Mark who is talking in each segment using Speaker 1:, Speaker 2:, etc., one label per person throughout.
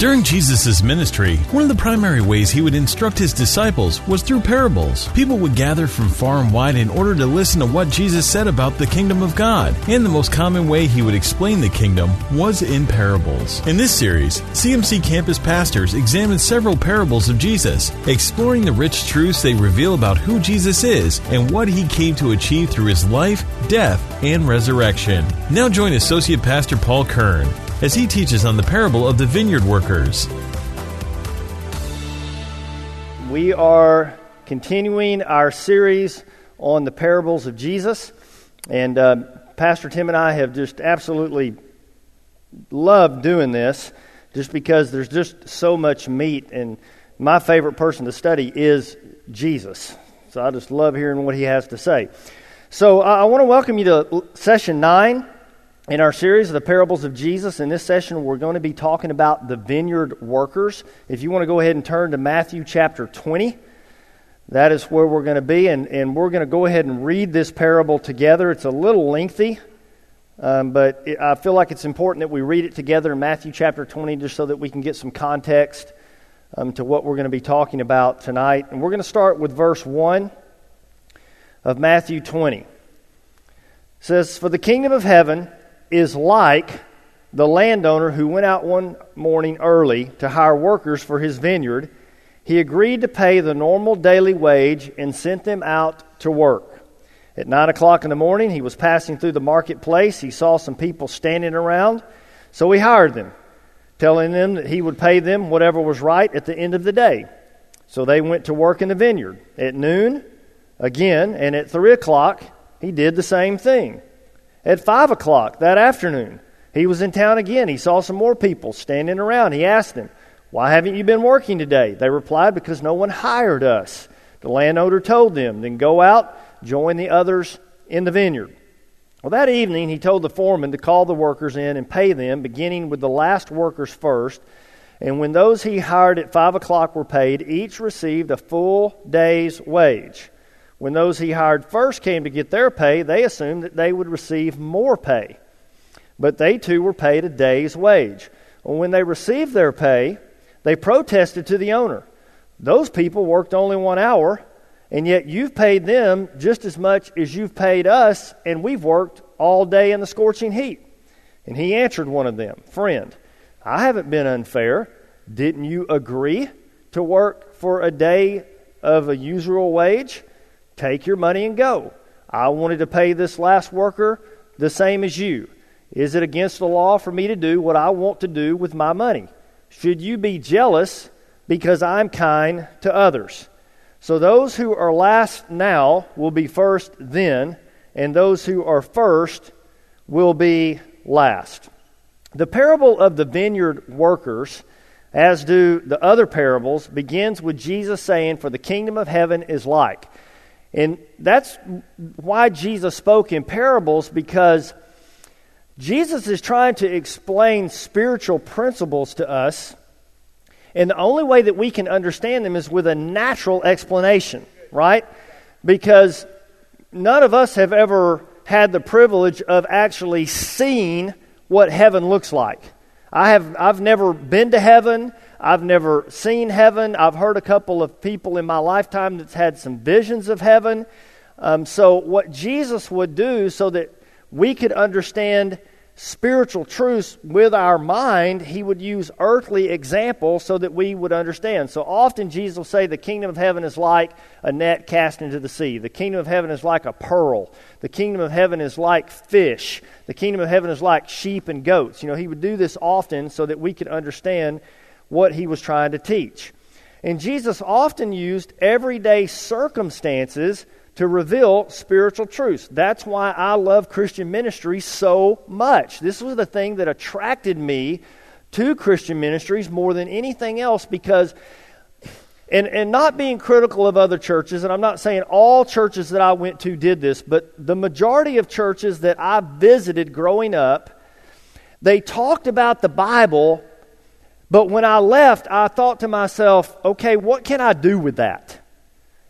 Speaker 1: During Jesus' ministry, one of the primary ways he would instruct his disciples was through parables. People would gather from far and wide in order to listen to what Jesus said about the kingdom of God, and the most common way he would explain the kingdom was in parables. In this series, CMC campus pastors examine several parables of Jesus, exploring the rich truths they reveal about who Jesus is and what he came to achieve through his life, death, and resurrection. Now join Associate Pastor Paul Kern as he teaches on the parable of the vineyard workers.
Speaker 2: We are continuing our series on the parables of Jesus, and uh, Pastor Tim and I have just absolutely loved doing this just because there's just so much meat, and my favorite person to study is Jesus. So I just love hearing what he has to say. So uh, I want to welcome you to session nine in our series of the parables of Jesus, in this session, we're going to be talking about the vineyard workers. If you want to go ahead and turn to Matthew chapter 20, that is where we're going to be. And, and we're going to go ahead and read this parable together. It's a little lengthy, um, but it, I feel like it's important that we read it together in Matthew chapter 20 just so that we can get some context um, to what we're going to be talking about tonight. And we're going to start with verse 1 of Matthew 20. It says, For the kingdom of heaven is like the landowner who went out one morning early to hire workers for his vineyard. He agreed to pay the normal daily wage and sent them out to work. At nine o'clock in the morning, he was passing through the marketplace. He saw some people standing around, so he hired them, telling them that he would pay them whatever was right at the end of the day. So they went to work in the vineyard. At noon, again, and at three o'clock, he did the same thing. At 5 o'clock that afternoon, he was in town again. He saw some more people standing around. He asked them, Why haven't you been working today? They replied, Because no one hired us. The landowner told them, Then go out, join the others in the vineyard. Well, that evening, he told the foreman to call the workers in and pay them, beginning with the last workers first. And when those he hired at 5 o'clock were paid, each received a full day's wage. When those he hired first came to get their pay, they assumed that they would receive more pay. But they too were paid a day's wage. When they received their pay, they protested to the owner. Those people worked only one hour, and yet you've paid them just as much as you've paid us, and we've worked all day in the scorching heat. And he answered one of them, Friend, I haven't been unfair. Didn't you agree to work for a day of a usual wage? Take your money and go. I wanted to pay this last worker the same as you. Is it against the law for me to do what I want to do with my money? Should you be jealous because I'm kind to others? So those who are last now will be first then, and those who are first will be last. The parable of the vineyard workers, as do the other parables, begins with Jesus saying, For the kingdom of heaven is like. And that's why Jesus spoke in parables because Jesus is trying to explain spiritual principles to us. And the only way that we can understand them is with a natural explanation, right? Because none of us have ever had the privilege of actually seeing what heaven looks like. I have I've never been to heaven. I've never seen heaven. I've heard a couple of people in my lifetime that's had some visions of heaven. Um, so, what Jesus would do so that we could understand spiritual truths with our mind, he would use earthly examples so that we would understand. So often Jesus will say the kingdom of heaven is like a net cast into the sea. The kingdom of heaven is like a pearl. The kingdom of heaven is like fish. The kingdom of heaven is like sheep and goats. You know, he would do this often so that we could understand what he was trying to teach. And Jesus often used everyday circumstances to reveal spiritual truths. That's why I love Christian ministry so much. This was the thing that attracted me to Christian ministries more than anything else because and, and not being critical of other churches, and I'm not saying all churches that I went to did this, but the majority of churches that I visited growing up, they talked about the Bible but when I left, I thought to myself, okay, what can I do with that?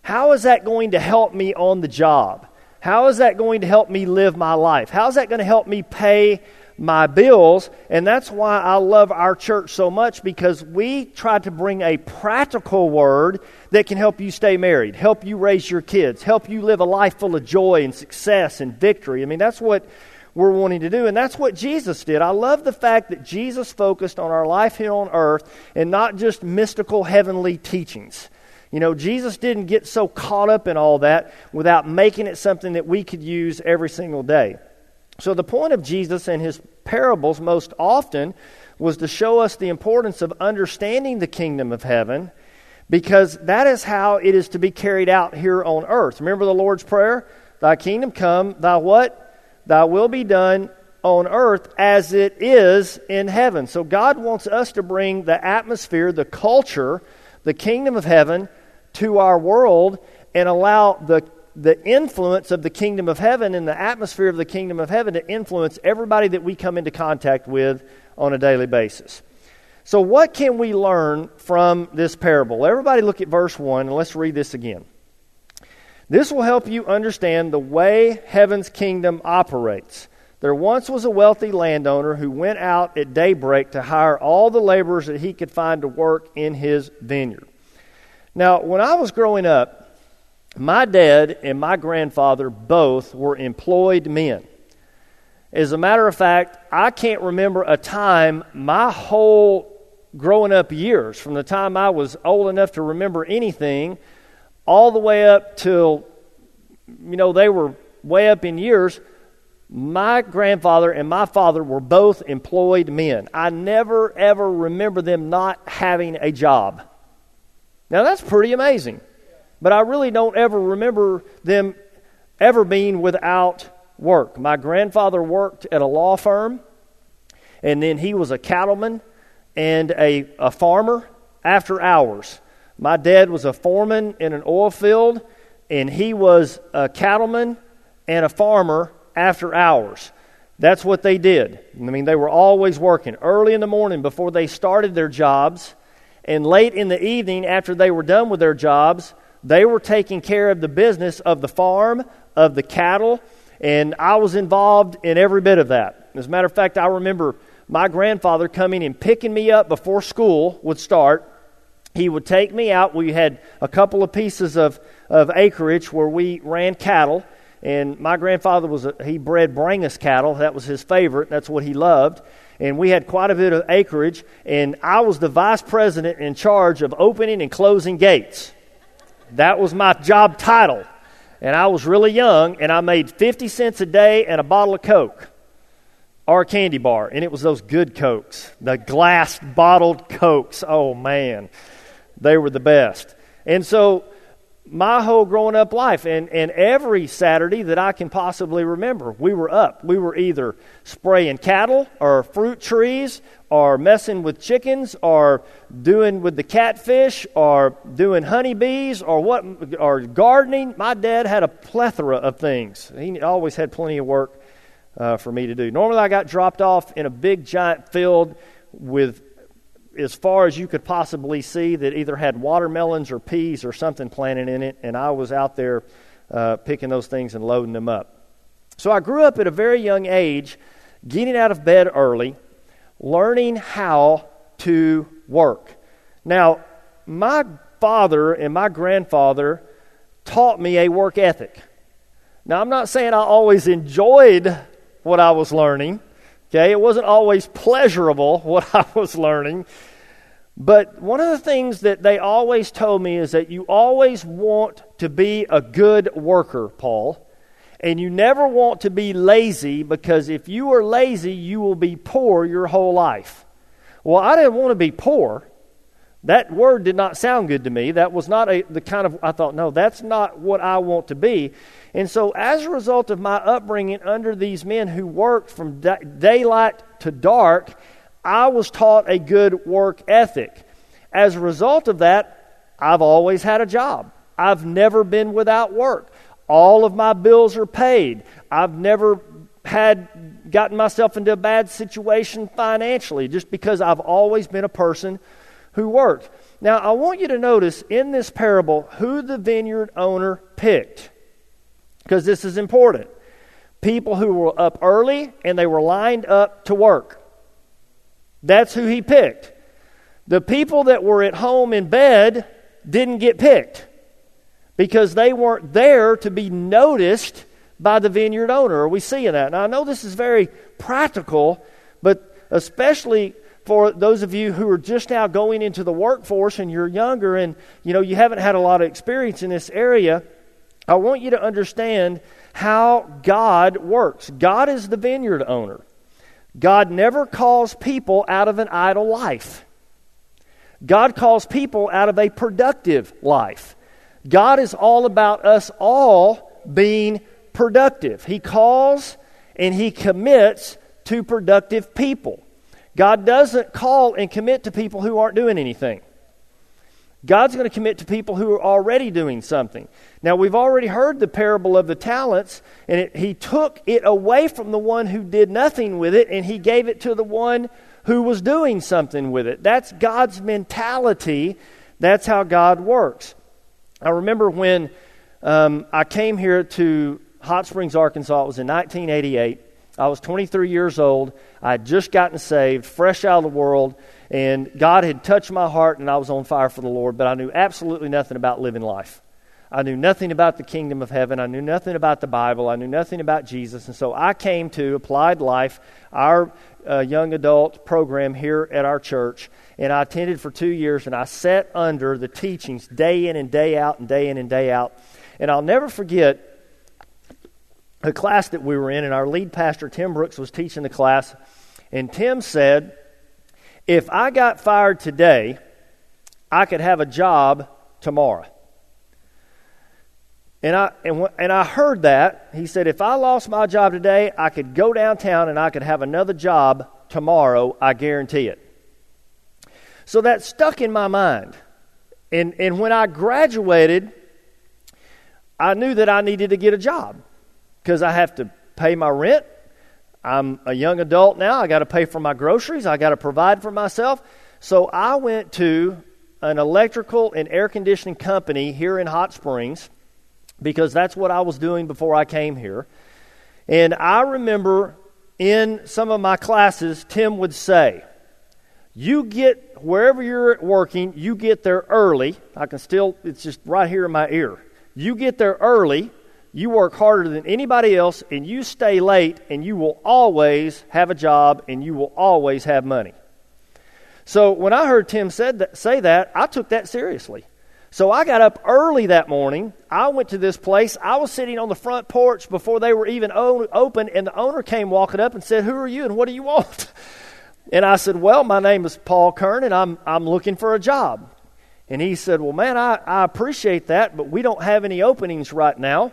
Speaker 2: How is that going to help me on the job? How is that going to help me live my life? How is that going to help me pay my bills. And that's why I love our church so much because we try to bring a practical word that can help you stay married, help you raise your kids, help you live a life full of joy and success and victory. I mean, that's what we're wanting to do. And that's what Jesus did. I love the fact that Jesus focused on our life here on earth and not just mystical heavenly teachings. You know, Jesus didn't get so caught up in all that without making it something that we could use every single day. So, the point of Jesus and his parables most often was to show us the importance of understanding the kingdom of heaven because that is how it is to be carried out here on earth. Remember the Lord's Prayer? Thy kingdom come, thy what? Thy will be done on earth as it is in heaven. So God wants us to bring the atmosphere, the culture, the kingdom of heaven to our world and allow the the influence of the kingdom of heaven and the atmosphere of the kingdom of heaven to influence everybody that we come into contact with on a daily basis. So, what can we learn from this parable? Everybody, look at verse 1 and let's read this again. This will help you understand the way heaven's kingdom operates. There once was a wealthy landowner who went out at daybreak to hire all the laborers that he could find to work in his vineyard. Now, when I was growing up, my dad and my grandfather both were employed men. As a matter of fact, I can't remember a time my whole growing up years, from the time I was old enough to remember anything, all the way up till, you know, they were way up in years, my grandfather and my father were both employed men. I never, ever remember them not having a job. Now, that's pretty amazing. But I really don't ever remember them ever being without work. My grandfather worked at a law firm, and then he was a cattleman and a, a farmer after hours. My dad was a foreman in an oil field, and he was a cattleman and a farmer after hours. That's what they did. I mean, they were always working early in the morning before they started their jobs, and late in the evening after they were done with their jobs, they were taking care of the business of the farm, of the cattle, and I was involved in every bit of that. As a matter of fact, I remember my grandfather coming and picking me up before school would start he would take me out. We had a couple of pieces of, of acreage where we ran cattle. And my grandfather was a, he bred Brangus cattle. That was his favorite. That's what he loved. And we had quite a bit of acreage. And I was the vice president in charge of opening and closing gates. That was my job title. And I was really young, and I made 50 cents a day and a bottle of Coke or a candy bar. And it was those good Cokes, the glass bottled Cokes. Oh, man. They were the best. And so my whole growing up life and, and every Saturday that I can possibly remember, we were up. We were either spraying cattle or fruit trees or messing with chickens or doing with the catfish or doing honeybees or what or gardening. My dad had a plethora of things. He always had plenty of work uh, for me to do. Normally I got dropped off in a big giant field with as far as you could possibly see that either had watermelons or peas or something planted in it, and I was out there uh, picking those things and loading them up. So I grew up at a very young age, getting out of bed early, learning how to work. Now, my father and my grandfather taught me a work ethic. Now, I'm not saying I always enjoyed what I was learning. Okay, it wasn't always pleasurable what I was learning. But one of the things that they always told me is that you always want to be a good worker, Paul. And you never want to be lazy because if you are lazy, you will be poor your whole life. Well, I didn't want to be poor. That word did not sound good to me. That was not a, the kind of, I thought, no, that's not what I want to be. And so, as a result of my upbringing under these men who worked from da- daylight to dark, I was taught a good work ethic. As a result of that, I've always had a job. I've never been without work. All of my bills are paid. I've never had gotten myself into a bad situation financially just because I've always been a person who worked. Now, I want you to notice in this parable who the vineyard owner picked because this is important. people who were up early and they were lined up to work. That's who he picked. The people that were at home in bed didn't get picked because they weren't there to be noticed by the vineyard owner. Are we seeing that? Now, I know this is very practical, but especially for those of you who are just now going into the workforce and you're younger and you know you haven't had a lot of experience in this area, I want you to understand how God works. God is the vineyard owner. God never calls people out of an idle life. God calls people out of a productive life. God is all about us all being productive. He calls and He commits to productive people. God doesn't call and commit to people who aren't doing anything. God's going to commit to people who are already doing something. Now, we've already heard the parable of the talents, and it, he took it away from the one who did nothing with it, and he gave it to the one who was doing something with it. That's God's mentality. That's how God works. I remember when um, I came here to Hot Springs, Arkansas. It was in 1988. I was 23 years old. I had just gotten saved, fresh out of the world, and God had touched my heart, and I was on fire for the Lord, but I knew absolutely nothing about living life. I knew nothing about the kingdom of heaven. I knew nothing about the Bible. I knew nothing about Jesus. And so I came to Applied Life, our uh, young adult program here at our church, and I attended for two years, and I sat under the teachings day in and day out and day in and day out. And I'll never forget a class that we were in, and our lead pastor, Tim Brooks, was teaching the class. And Tim said, If I got fired today, I could have a job tomorrow. And I, and, and I heard that. He said, If I lost my job today, I could go downtown and I could have another job tomorrow. I guarantee it. So that stuck in my mind. And, and when I graduated, I knew that I needed to get a job because I have to pay my rent. I'm a young adult now. I got to pay for my groceries. I got to provide for myself. So I went to an electrical and air conditioning company here in Hot Springs because that's what I was doing before I came here. And I remember in some of my classes, Tim would say, You get wherever you're working, you get there early. I can still, it's just right here in my ear. You get there early you work harder than anybody else, and you stay late, and you will always have a job, and you will always have money. So when I heard Tim said that, say that, I took that seriously. So I got up early that morning. I went to this place. I was sitting on the front porch before they were even open, and the owner came walking up and said, Who are you and what do you want? And I said, Well, my name is Paul Kern, and I'm, I'm looking for a job. And he said, Well, man, I, I appreciate that, but we don't have any openings right now.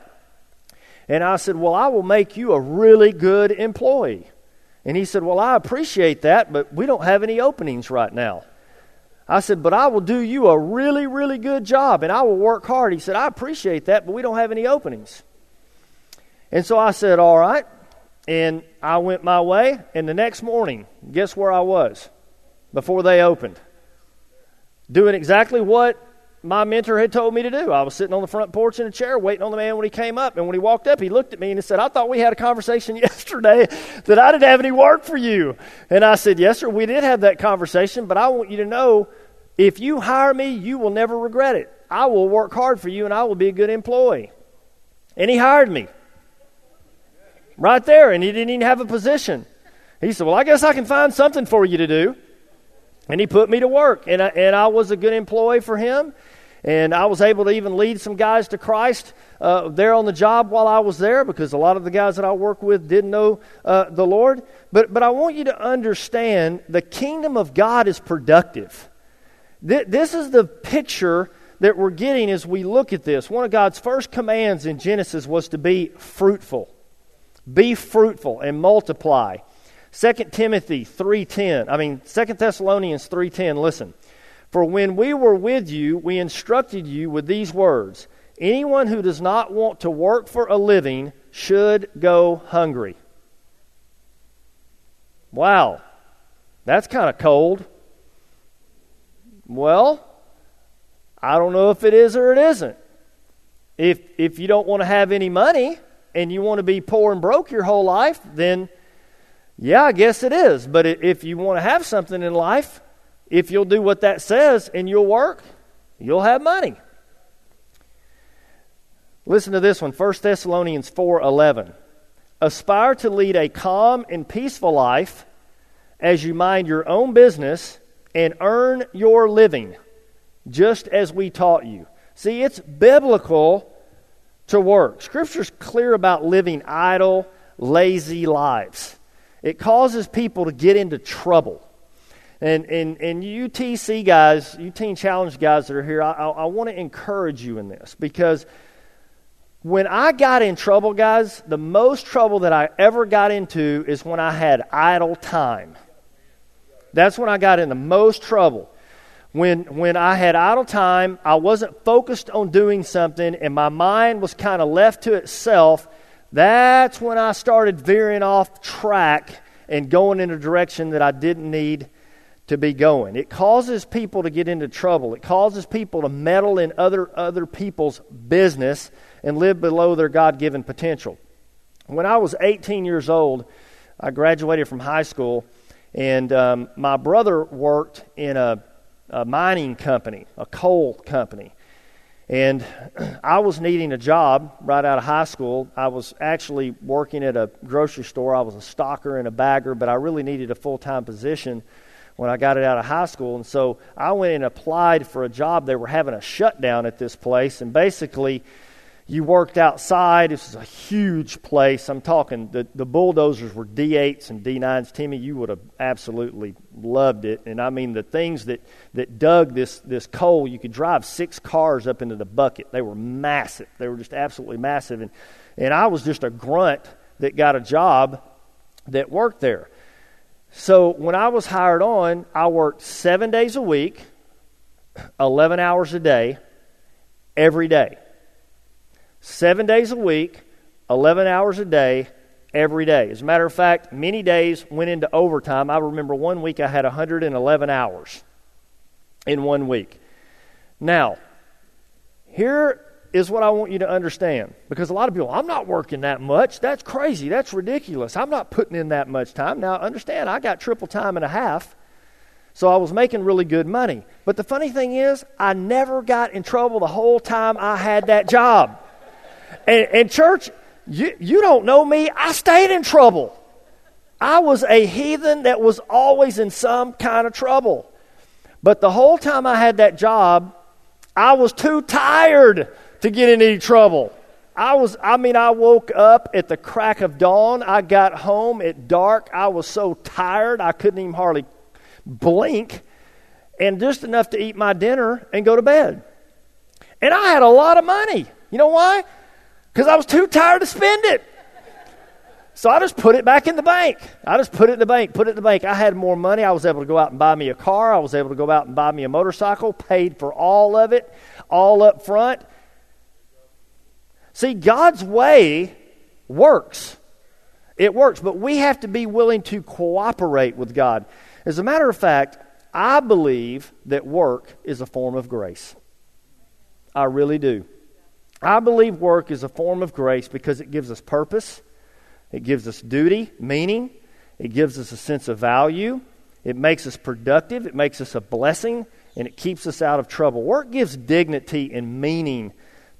Speaker 2: And I said, Well, I will make you a really good employee. And he said, Well, I appreciate that, but we don't have any openings right now. I said, But I will do you a really, really good job and I will work hard. He said, I appreciate that, but we don't have any openings. And so I said, All right. And I went my way. And the next morning, guess where I was before they opened? Doing exactly what my mentor had told me to do. I was sitting on the front porch in a chair waiting on the man when he came up. And when he walked up, he looked at me and he said, I thought we had a conversation yesterday that I didn't have any work for you. And I said, Yes, sir, we did have that conversation, but I want you to know if you hire me, you will never regret it. I will work hard for you and I will be a good employee. And he hired me right there, and he didn't even have a position. He said, Well, I guess I can find something for you to do. And he put me to work, and I, and I was a good employee for him. And I was able to even lead some guys to Christ uh, there on the job while I was there because a lot of the guys that I work with didn't know uh, the Lord. But, but I want you to understand the kingdom of God is productive. Th- this is the picture that we're getting as we look at this. One of God's first commands in Genesis was to be fruitful. Be fruitful and multiply. 2 Timothy 3:10. I mean 2 Thessalonians 3:10. Listen. For when we were with you, we instructed you with these words Anyone who does not want to work for a living should go hungry. Wow, that's kind of cold. Well, I don't know if it is or it isn't. If, if you don't want to have any money, and you want to be poor and broke your whole life, then yeah, I guess it is. But if you want to have something in life, if you'll do what that says and you'll work, you'll have money. Listen to this one, 1 Thessalonians 4:11. Aspire to lead a calm and peaceful life as you mind your own business and earn your living, just as we taught you. See, it's biblical to work. Scripture's clear about living idle, lazy lives. It causes people to get into trouble. And, and, and you TC guys, Teen Challenge guys that are here, I, I, I want to encourage you in this because when I got in trouble, guys, the most trouble that I ever got into is when I had idle time. That's when I got in the most trouble. When, when I had idle time, I wasn't focused on doing something, and my mind was kind of left to itself. That's when I started veering off track and going in a direction that I didn't need to be going. It causes people to get into trouble. It causes people to meddle in other other people's business and live below their God-given potential. When I was 18 years old, I graduated from high school, and um, my brother worked in a, a mining company, a coal company. And I was needing a job right out of high school. I was actually working at a grocery store. I was a stocker and a bagger, but I really needed a full time position when I got it out of high school. And so I went and applied for a job. They were having a shutdown at this place. And basically, you worked outside. This is a huge place. I'm talking, the, the bulldozers were D8s and D9s. Timmy, you would have absolutely loved it. And I mean, the things that, that dug this, this coal, you could drive six cars up into the bucket. They were massive. They were just absolutely massive. And, and I was just a grunt that got a job that worked there. So when I was hired on, I worked seven days a week, 11 hours a day, every day seven days a week, 11 hours a day, every day. As a matter of fact, many days went into overtime. I remember one week I had 111 hours in one week. Now, here is what I want you to understand because a lot of people, I'm not working that much. That's crazy. That's ridiculous. I'm not putting in that much time. Now, understand, I got triple time and a half. So I was making really good money. But the funny thing is, I never got in trouble the whole time I had that job. And, and church, you, you don't know me. I stayed in trouble. I was a heathen that was always in some kind of trouble. But the whole time I had that job, I was too tired to get in any trouble. I was, I mean, I woke up at the crack of dawn. I got home at dark. I was so tired, I couldn't even hardly blink, and just enough to eat my dinner and go to bed. And I had a lot of money. You know why? because I was too tired to spend it. So I just put it back in the bank. I just put it in the bank, put it in the bank. I had more money. I was able to go out and buy me a car. I was able to go out and buy me a motorcycle, paid for all of it, all up front. See, God's way works. It works, but we have to be willing to cooperate with God. As a matter of fact, I believe that work is a form of grace. I really do. I believe work is a form of grace because it gives us purpose, it gives us duty, meaning, it gives us a sense of value, it makes us productive, it makes us a blessing, and it keeps us out of trouble. Work gives dignity and meaning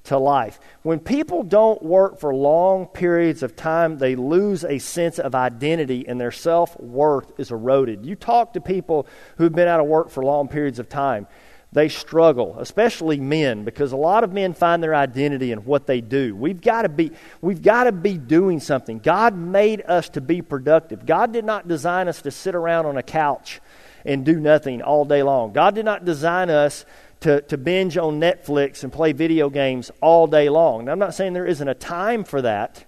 Speaker 2: to life. When people don't work for long periods of time, they lose a sense of identity and their self worth is eroded. You talk to people who've been out of work for long periods of time they struggle, especially men, because a lot of men find their identity in what they do. We've got to be, we've got to be doing something. God made us to be productive. God did not design us to sit around on a couch and do nothing all day long. God did not design us to, to binge on Netflix and play video games all day long. Now, I'm not saying there isn't a time for that.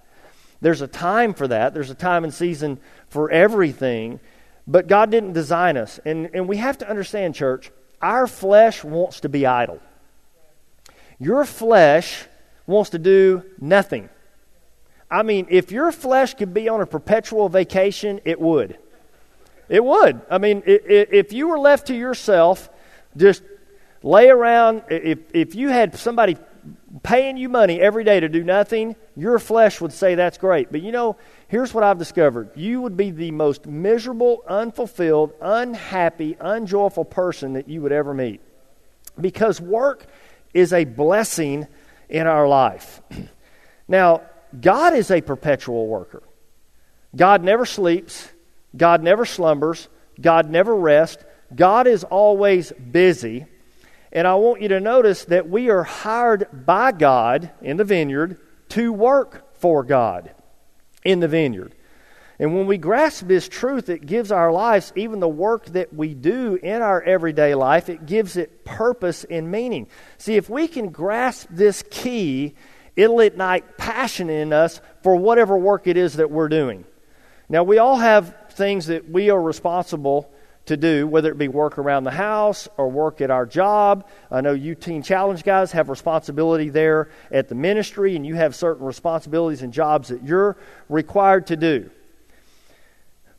Speaker 2: There's a time for that. There's a time and season for everything. But God didn't design us. And, and we have to understand, church, our flesh wants to be idle. Your flesh wants to do nothing. I mean, if your flesh could be on a perpetual vacation, it would. It would. I mean, if you were left to yourself, just lay around, if, if you had somebody paying you money every day to do nothing, your flesh would say that's great. But you know, here's what I've discovered you would be the most miserable, unfulfilled, unhappy, unjoyful person that you would ever meet. Because work is a blessing in our life. now, God is a perpetual worker. God never sleeps, God never slumbers, God never rests. God is always busy. And I want you to notice that we are hired by God in the vineyard to work for God in the vineyard. And when we grasp this truth, it gives our lives, even the work that we do in our everyday life, it gives it purpose and meaning. See, if we can grasp this key, it'll ignite passion in us for whatever work it is that we're doing. Now, we all have things that we are responsible to do, whether it be work around the house or work at our job. I know you Teen Challenge guys have responsibility there at the ministry, and you have certain responsibilities and jobs that you're required to do.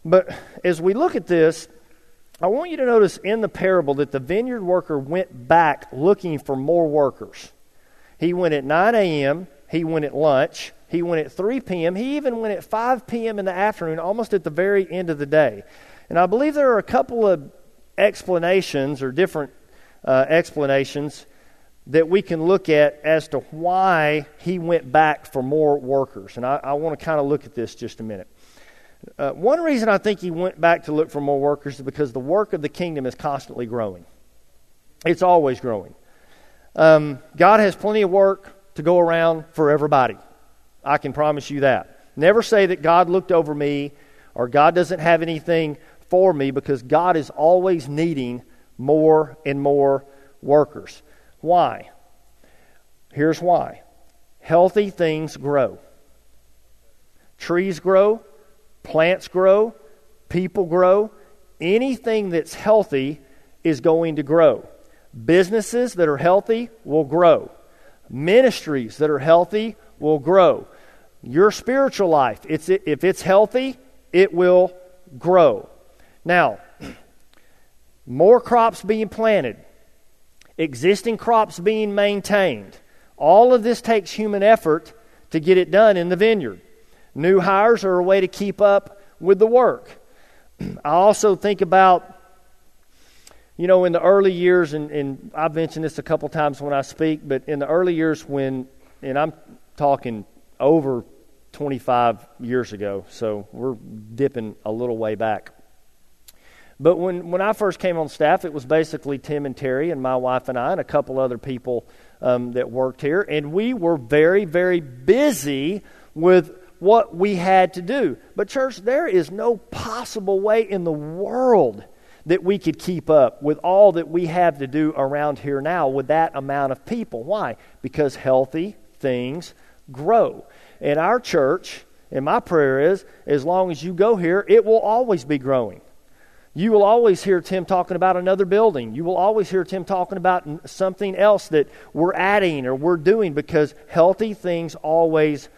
Speaker 2: But as we look at this, I want you to notice in the parable that the vineyard worker went back looking for more workers. He went at 9 a.m., he went at lunch, he went at 3 p.m., he even went at 5 p.m. in the afternoon, almost at the very end of the day. And I believe there are a couple of explanations or different uh, explanations that we can look at as to why he went back for more workers. And I, I want to kind of look at this just a minute. Uh, one reason I think he went back to look for more workers is because the work of the kingdom is constantly growing. It's always growing. Um, God has plenty of work to go around for everybody. I can promise you that. Never say that God looked over me or God doesn't have anything for me because God is always needing more and more workers. Why? Here's why healthy things grow. Trees grow, Plants grow, people grow. Anything that's healthy is going to grow. Businesses that are healthy will grow. Ministries that are healthy will grow. Your spiritual life, it's, if it's healthy, it will grow. Now, more crops being planted, existing crops being maintained. All of this takes human effort to get it done in the vineyard. New hires are a way to keep up with the work. I also think about, you know, in the early years, and, and I've mentioned this a couple times when I speak, but in the early years when, and I'm talking over 25 years ago, so we're dipping a little way back. But when, when I first came on staff, it was basically Tim and Terry and my wife and I and a couple other people um, that worked here. And we were very, very busy with what we had to do. But, church, there is no possible way in the world that we could keep up with all that we have to do around here now with that amount of people. Why? Because healthy things grow. In our church, and my prayer is, as long as you go here, it will always be growing. You will always hear Tim talking about another building. You will always hear Tim talking about something else that we're adding or we're doing because healthy things always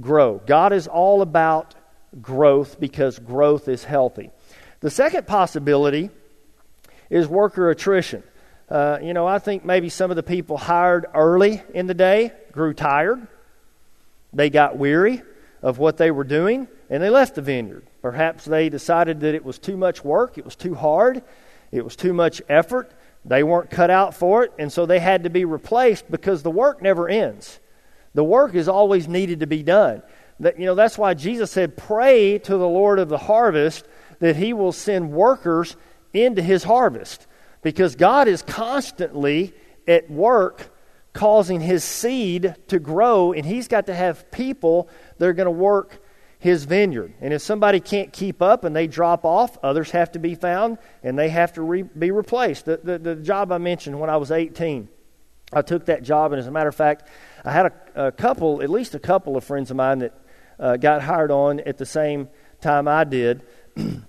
Speaker 2: grow. God is all about growth because growth is healthy. The second possibility is worker attrition. Uh, you know, I think maybe some of the people hired early in the day grew tired. They got weary of what they were doing and they left the vineyard. Perhaps they decided that it was too much work, it was too hard, it was too much effort. They weren't cut out for it, and so they had to be replaced because the work never ends. The work is always needed to be done. That, you know, that's why Jesus said, Pray to the Lord of the harvest that he will send workers into his harvest. Because God is constantly at work causing his seed to grow, and he's got to have people that are going to work his vineyard. And if somebody can't keep up and they drop off, others have to be found and they have to re- be replaced. The, the, the job I mentioned when I was 18, I took that job, and as a matter of fact, I had a, a couple, at least a couple of friends of mine that uh, got hired on at the same time I did. and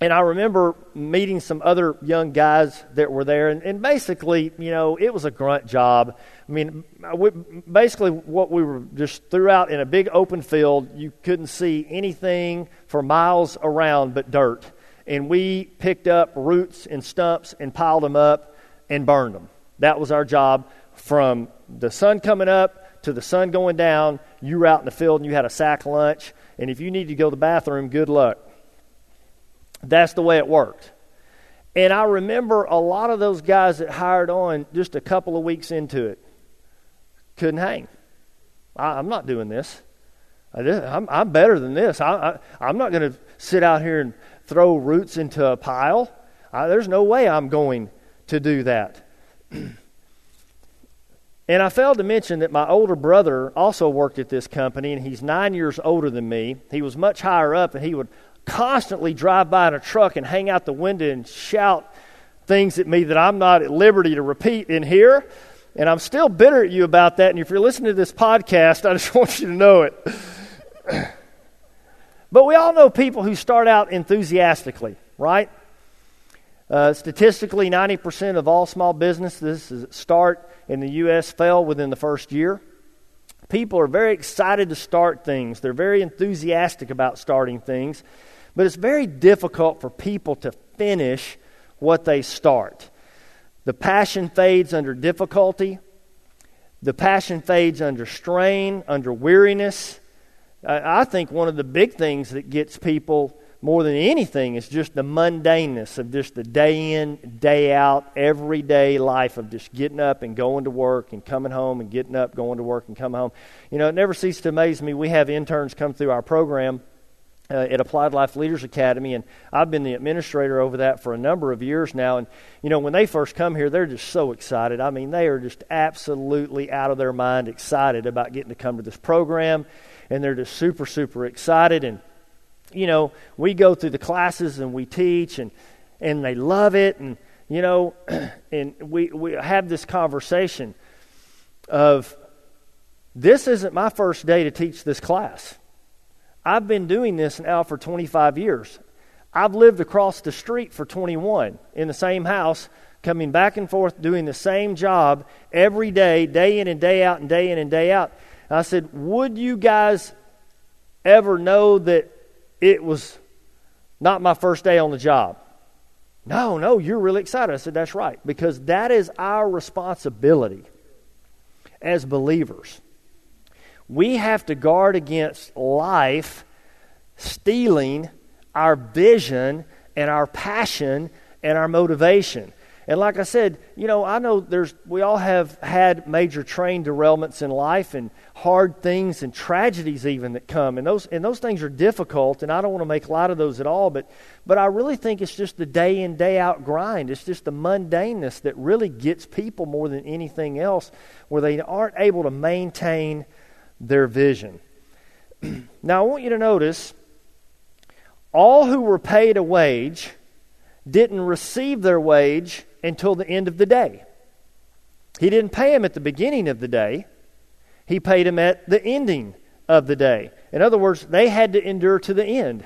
Speaker 2: I remember meeting some other young guys that were there, and, and basically, you know, it was a grunt job. I mean, basically, what we were just threw out in a big open field, you couldn't see anything for miles around but dirt. And we picked up roots and stumps and piled them up and burned them. That was our job from the sun coming up to the sun going down, you were out in the field and you had a sack lunch. And if you need to go to the bathroom, good luck. That's the way it worked. And I remember a lot of those guys that hired on just a couple of weeks into it couldn't hang. I, am not doing this. I, am I'm better than this. I, am not going to sit out here and throw roots into a pile. I, there's no way I'm going to do that. and I failed to mention that my older brother also worked at this company, and he's nine years older than me. He was much higher up, and he would constantly drive by in a truck and hang out the window and shout things at me that I'm not at liberty to repeat in here. And I'm still bitter at you about that. And if you're listening to this podcast, I just want you to know it. but we all know people who start out enthusiastically, right? Uh, statistically, 90% of all small businesses that start in the U.S. fail within the first year. People are very excited to start things, they're very enthusiastic about starting things, but it's very difficult for people to finish what they start. The passion fades under difficulty. The passion fades under strain, under weariness. I think one of the big things that gets people more than anything is just the mundaneness of just the day in, day out, everyday life of just getting up and going to work and coming home and getting up, going to work and coming home. You know, it never ceases to amaze me. We have interns come through our program uh, at Applied Life Leaders Academy, and I've been the administrator over that for a number of years now. And you know, when they first come here, they're just so excited. I mean, they are just absolutely out of their mind excited about getting to come to this program, and they're just super, super excited. And you know, we go through the classes and we teach, and and they love it, and you know, and we we have this conversation of this isn't my first day to teach this class I've been doing this now for 25 years. I've lived across the street for 21 in the same house, coming back and forth doing the same job every day, day in and day out, and day in and day out. And I said, Would you guys ever know that it was not my first day on the job? No, no, you're really excited. I said, That's right, because that is our responsibility as believers we have to guard against life stealing our vision and our passion and our motivation. And like I said, you know, I know there's we all have had major train derailments in life and hard things and tragedies even that come. And those and those things are difficult and I don't want to make light of those at all, but but I really think it's just the day in day out grind. It's just the mundaneness that really gets people more than anything else where they aren't able to maintain their vision. now, I want you to notice all who were paid a wage didn't receive their wage until the end of the day. He didn't pay them at the beginning of the day, he paid them at the ending of the day. In other words, they had to endure to the end.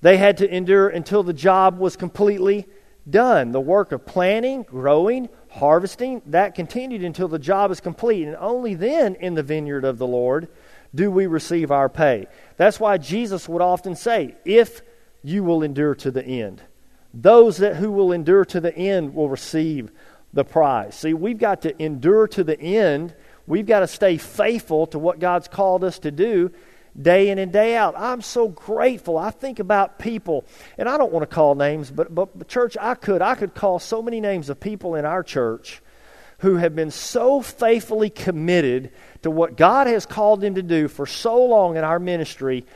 Speaker 2: They had to endure until the job was completely done. The work of planting, growing, harvesting, that continued until the job is complete. And only then in the vineyard of the Lord do we receive our pay. That's why Jesus would often say, if you will endure to the end. Those that who will endure to the end will receive the prize. See, we've got to endure to the end. We've got to stay faithful to what God's called us to do day in and day out. I'm so grateful. I think about people, and I don't want to call names, but, but, but church, I could. I could call so many names of people in our church who have been so faithfully committed to what God has called them to do for so long in our ministry.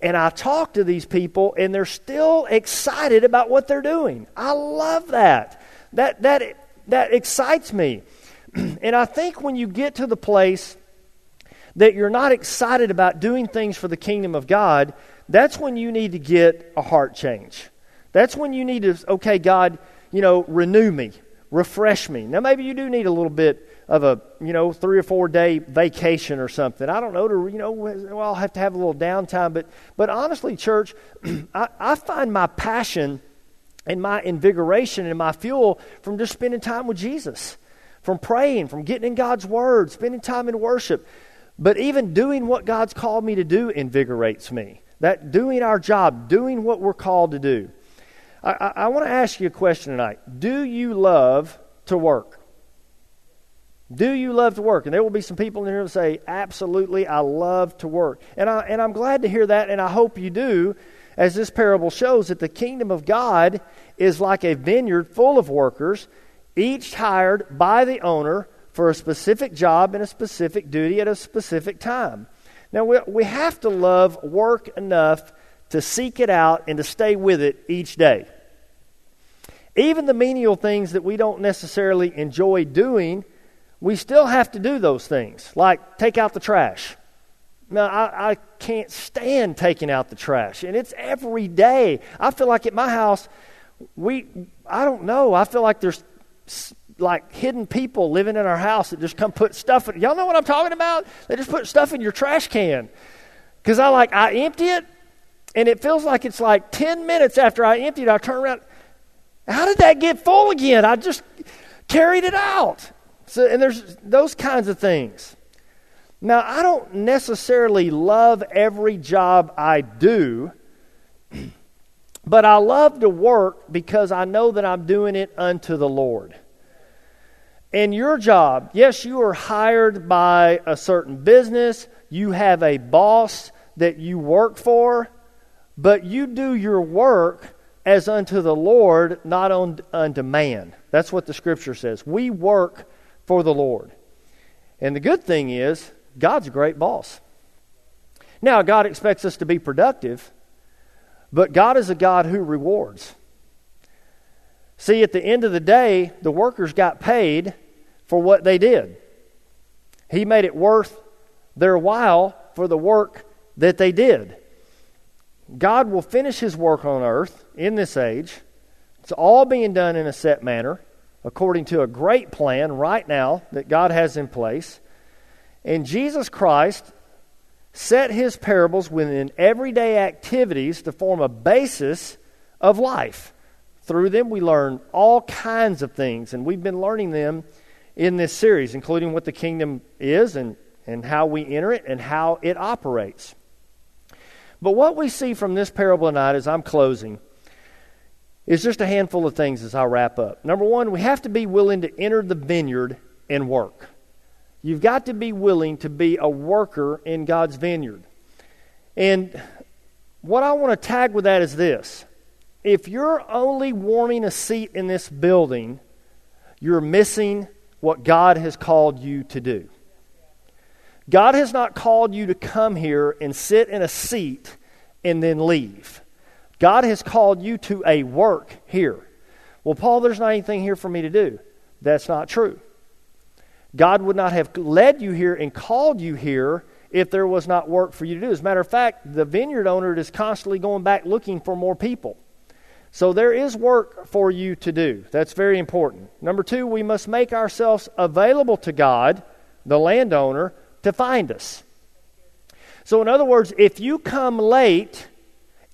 Speaker 2: And I talk to these people, and they're still excited about what they're doing. I love that. That, that, that excites me. and I think when you get to the place that you're not excited about doing things for the kingdom of God, that's when you need to get a heart change. That's when you need to, okay, God, you know, renew me, refresh me. Now, maybe you do need a little bit of a, you know, three or four day vacation or something. I don't know, to, you know, well, I'll have to have a little downtime. But, but honestly, church, I, I find my passion and my invigoration and my fuel from just spending time with Jesus, from praying, from getting in God's Word, spending time in worship. But even doing what God's called me to do invigorates me. That doing our job, doing what we're called to do. I, I, I want to ask you a question tonight. Do you love to work? Do you love to work? And there will be some people in here who say, Absolutely, I love to work. And, I, and I'm glad to hear that, and I hope you do, as this parable shows that the kingdom of God is like a vineyard full of workers, each hired by the owner for a specific job and a specific duty at a specific time. Now, we, we have to love work enough to seek it out and to stay with it each day. Even the menial things that we don't necessarily enjoy doing we still have to do those things, like take out the trash. Now, I, I can't stand taking out the trash, and it's every day. I feel like at my house, we, I don't know, I feel like there's like hidden people living in our house that just come put stuff in. Y'all know what I'm talking about? They just put stuff in your trash can. Because I like, I empty it, and it feels like it's like 10 minutes after I empty it, I turn around. How did that get full again? I just carried it out. So, and there's those kinds of things. Now, I don't necessarily love every job I do, but I love to work because I know that I'm doing it unto the Lord. And your job, yes, you are hired by a certain business, you have a boss that you work for, but you do your work as unto the Lord, not on, unto man. That's what the scripture says. We work for the Lord. And the good thing is, God's a great boss. Now, God expects us to be productive, but God is a God who rewards. See, at the end of the day, the workers got paid for what they did. He made it worth their while for the work that they did. God will finish his work on earth in this age. It's all being done in a set manner according to a great plan right now that God has in place. And Jesus Christ set his parables within everyday activities to form a basis of life. Through them, we learn all kinds of things, and we've been learning them in this series, including what the kingdom is and, and how we enter it and how it operates. But what we see from this parable tonight as I'm closing is just a handful of things as I wrap up. Number one, we have to be willing to enter the vineyard and work. You've got to be willing to be a worker in God's vineyard. And what I want to tag with that is this if you're only warming a seat in this building, you're missing what God has called you to do. God has not called you to come here and sit in a seat and then leave. God has called you to a work here. Well, Paul, there's not anything here for me to do. That's not true. God would not have led you here and called you here if there was not work for you to do. As a matter of fact, the vineyard owner is constantly going back looking for more people. So there is work for you to do. That's very important. Number two, we must make ourselves available to God, the landowner, to find us. So, in other words, if you come late,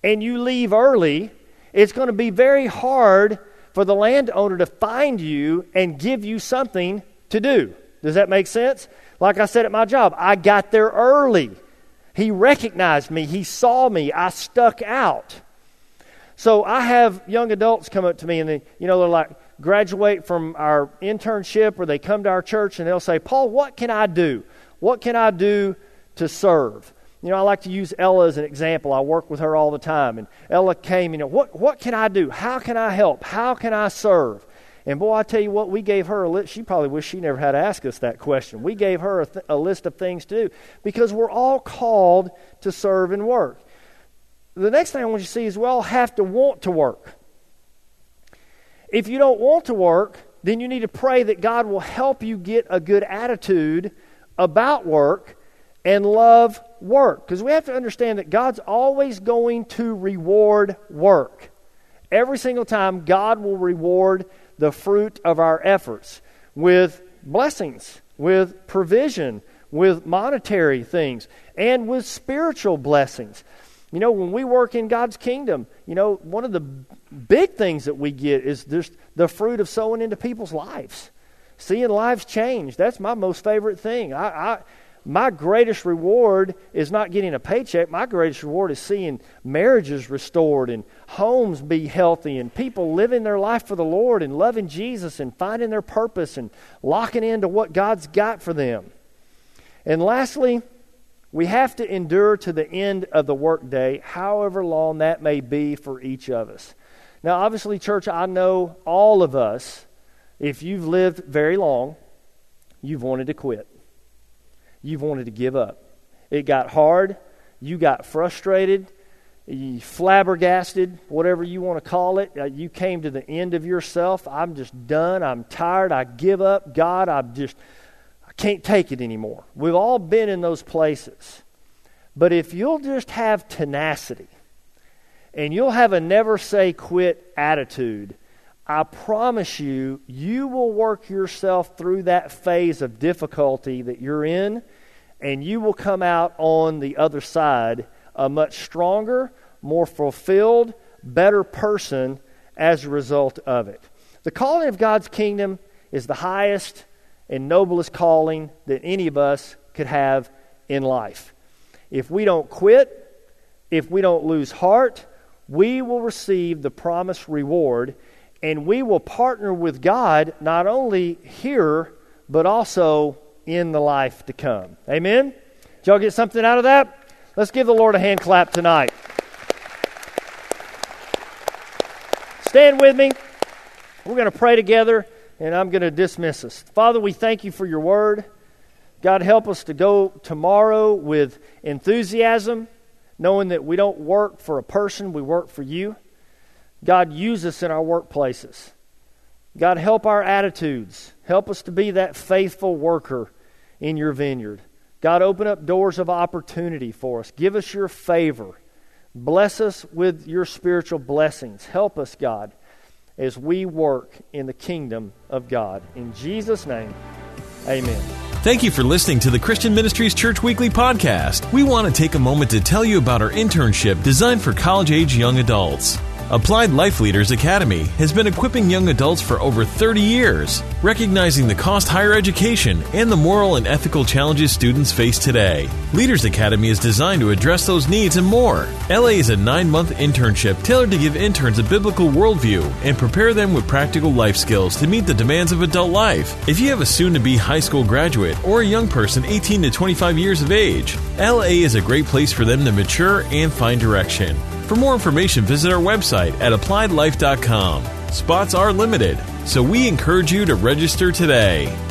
Speaker 2: and you leave early, it's going to be very hard for the landowner to find you and give you something to do. Does that make sense? Like I said at my job, I got there early. He recognized me, he saw me, I stuck out. So I have young adults come up to me and they, you know, they're like, graduate from our internship or they come to our church and they'll say, Paul, what can I do? What can I do to serve? You know, I like to use Ella as an example. I work with her all the time. And Ella came, you know, what, what can I do? How can I help? How can I serve? And boy, I tell you what, we gave her a list. She probably wished she never had to ask us that question. We gave her a, th- a list of things to do because we're all called to serve and work. The next thing I want you to see is we all have to want to work. If you don't want to work, then you need to pray that God will help you get a good attitude about work and love work. Because we have to understand that God's always going to reward work. Every single time, God will reward the fruit of our efforts with blessings, with provision, with monetary things, and with spiritual blessings. You know, when we work in God's kingdom, you know, one of the big things that we get is just the fruit of sowing into people's lives, seeing lives change. That's my most favorite thing. I, I my greatest reward is not getting a paycheck. My greatest reward is seeing marriages restored and homes be healthy and people living their life for the Lord and loving Jesus and finding their purpose and locking into what God's got for them. And lastly, we have to endure to the end of the workday, however long that may be for each of us. Now, obviously, church, I know all of us, if you've lived very long, you've wanted to quit you've wanted to give up. It got hard. You got frustrated. You flabbergasted, whatever you want to call it. Uh, you came to the end of yourself. I'm just done. I'm tired. I give up. God, I'm just, can't take it anymore. We've all been in those places. But if you'll just have tenacity and you'll have a never say quit attitude, I promise you, you will work yourself through that phase of difficulty that you're in and you will come out on the other side a much stronger, more fulfilled, better person as a result of it. The calling of God's kingdom is the highest and noblest calling that any of us could have in life. If we don't quit, if we don't lose heart, we will receive the promised reward and we will partner with God not only here, but also in the life to come. Amen? Did y'all get something out of that? Let's give the Lord a hand clap tonight. Stand with me. We're going to pray together, and I'm going to dismiss us. Father, we thank you for your word. God, help us to go tomorrow with enthusiasm, knowing that we don't work for a person, we work for you. God, use us in our workplaces. God, help our attitudes. Help us to be that faithful worker in your vineyard. God, open up doors of opportunity for us. Give us your favor. Bless us with your spiritual blessings. Help us, God, as we work in the kingdom of God. In Jesus' name, amen.
Speaker 1: Thank you for listening to the Christian Ministries Church Weekly podcast. We want to take a moment to tell you about our internship designed for college age young adults. Applied Life Leaders Academy has been equipping young adults for over 30 years, recognizing the cost higher education and the moral and ethical challenges students face today. Leaders Academy is designed to address those needs and more. LA is a nine month internship tailored to give interns a biblical worldview and prepare them with practical life skills to meet the demands of adult life. If you have a soon to be high school graduate or a young person 18 to 25 years of age, LA is a great place for them to mature and find direction. For more information, visit our website at appliedlife.com. Spots are limited, so we encourage you to register today.